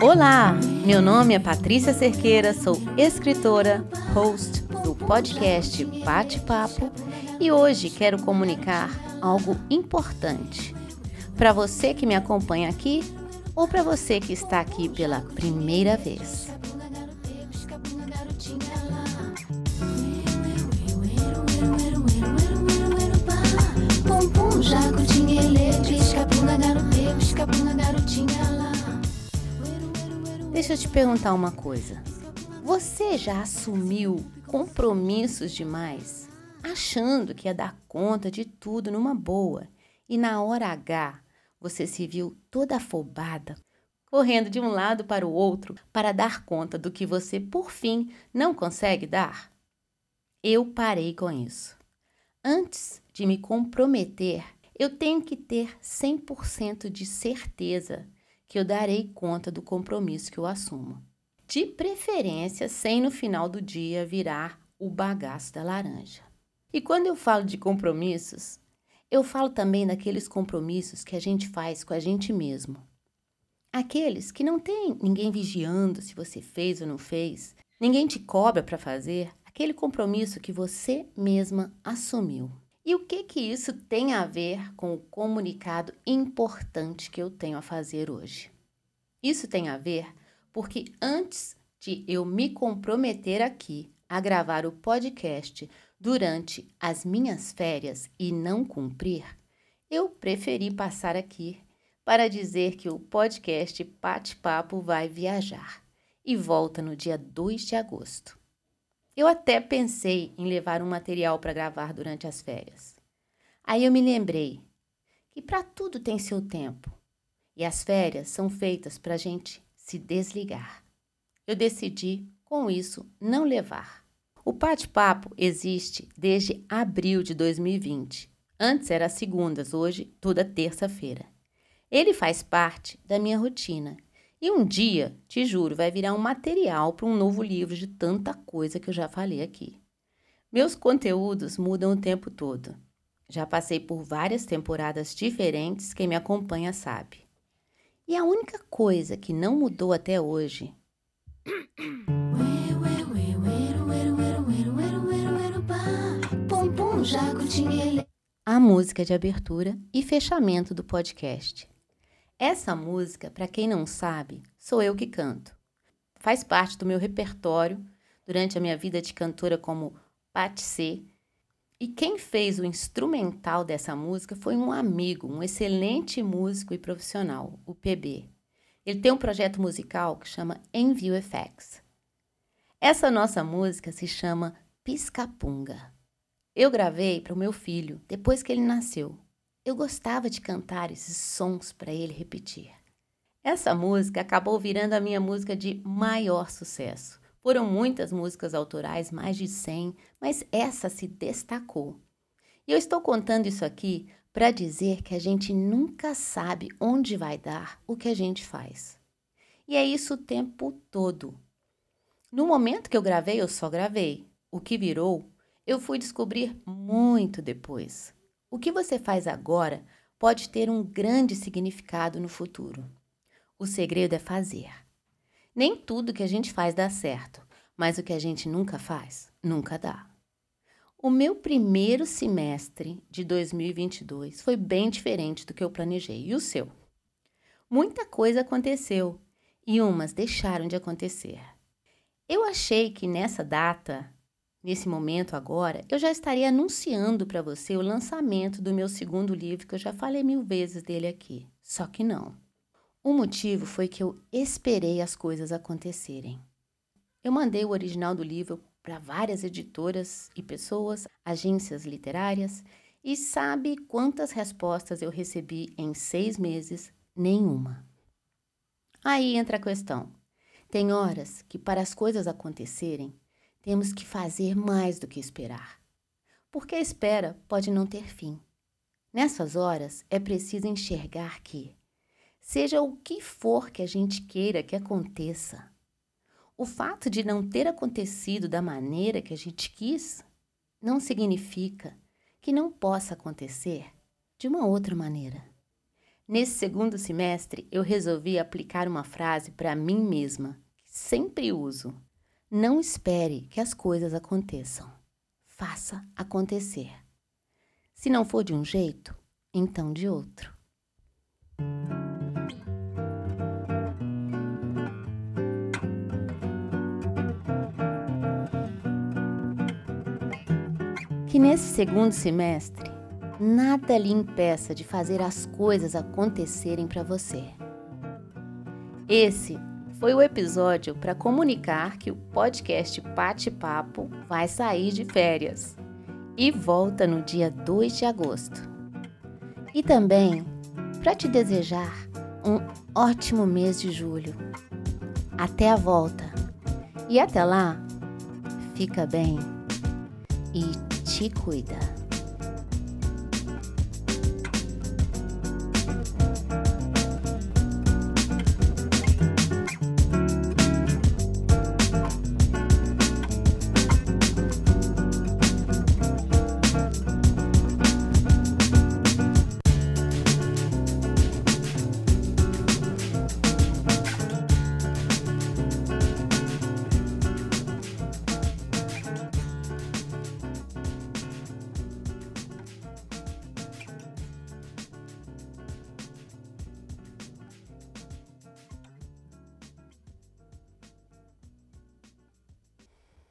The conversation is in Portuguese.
Olá, meu nome é Patrícia Cerqueira, sou escritora, host do podcast Bate-Papo e hoje quero comunicar algo importante para você que me acompanha aqui ou para você que está aqui pela primeira vez. Deixa eu te perguntar uma coisa. Você já assumiu compromissos demais, achando que ia dar conta de tudo numa boa, e na hora H você se viu toda afobada, correndo de um lado para o outro para dar conta do que você, por fim, não consegue dar? Eu parei com isso. Antes de me comprometer, eu tenho que ter 100% de certeza que eu darei conta do compromisso que eu assumo. De preferência, sem no final do dia virar o bagaço da laranja. E quando eu falo de compromissos, eu falo também daqueles compromissos que a gente faz com a gente mesmo. Aqueles que não tem ninguém vigiando se você fez ou não fez, ninguém te cobra para fazer, aquele compromisso que você mesma assumiu. E o que que isso tem a ver com o comunicado importante que eu tenho a fazer hoje? Isso tem a ver porque antes de eu me comprometer aqui a gravar o podcast durante as minhas férias e não cumprir, eu preferi passar aqui para dizer que o podcast Bate-Papo vai viajar e volta no dia 2 de agosto. Eu até pensei em levar um material para gravar durante as férias. Aí eu me lembrei que para tudo tem seu tempo e as férias são feitas para a gente se desligar. Eu decidi, com isso, não levar. O bate-papo existe desde abril de 2020. Antes era segundas, hoje toda terça-feira. Ele faz parte da minha rotina. E um dia, te juro, vai virar um material para um novo livro de tanta coisa que eu já falei aqui. Meus conteúdos mudam o tempo todo. Já passei por várias temporadas diferentes, quem me acompanha sabe. E a única coisa que não mudou até hoje a música de abertura e fechamento do podcast. Essa música, para quem não sabe, sou eu que canto. Faz parte do meu repertório durante a minha vida de cantora como Patissé. E quem fez o instrumental dessa música foi um amigo, um excelente músico e profissional, o PB. Ele tem um projeto musical que chama Envio Effects. Essa nossa música se chama Piscapunga. Eu gravei para o meu filho depois que ele nasceu. Eu gostava de cantar esses sons para ele repetir. Essa música acabou virando a minha música de maior sucesso. Foram muitas músicas autorais, mais de 100, mas essa se destacou. E eu estou contando isso aqui para dizer que a gente nunca sabe onde vai dar o que a gente faz. E é isso o tempo todo. No momento que eu gravei, eu só gravei. O que virou eu fui descobrir muito depois. O que você faz agora pode ter um grande significado no futuro. O segredo é fazer. Nem tudo que a gente faz dá certo, mas o que a gente nunca faz, nunca dá. O meu primeiro semestre de 2022 foi bem diferente do que eu planejei. E o seu? Muita coisa aconteceu e umas deixaram de acontecer. Eu achei que nessa data Nesse momento agora, eu já estaria anunciando para você o lançamento do meu segundo livro, que eu já falei mil vezes dele aqui. Só que não. O motivo foi que eu esperei as coisas acontecerem. Eu mandei o original do livro para várias editoras e pessoas, agências literárias, e sabe quantas respostas eu recebi em seis meses? Nenhuma. Aí entra a questão. Tem horas que, para as coisas acontecerem, temos que fazer mais do que esperar. Porque a espera pode não ter fim. Nessas horas é preciso enxergar que, seja o que for que a gente queira que aconteça, o fato de não ter acontecido da maneira que a gente quis não significa que não possa acontecer de uma outra maneira. Nesse segundo semestre, eu resolvi aplicar uma frase para mim mesma, que sempre uso. Não espere que as coisas aconteçam. Faça acontecer. Se não for de um jeito, então de outro. que nesse segundo semestre nada lhe impeça de fazer as coisas acontecerem para você. Esse foi o episódio para comunicar que o podcast Pate Papo vai sair de férias e volta no dia 2 de agosto. E também para te desejar um ótimo mês de julho. Até a volta. E até lá, fica bem e te cuida.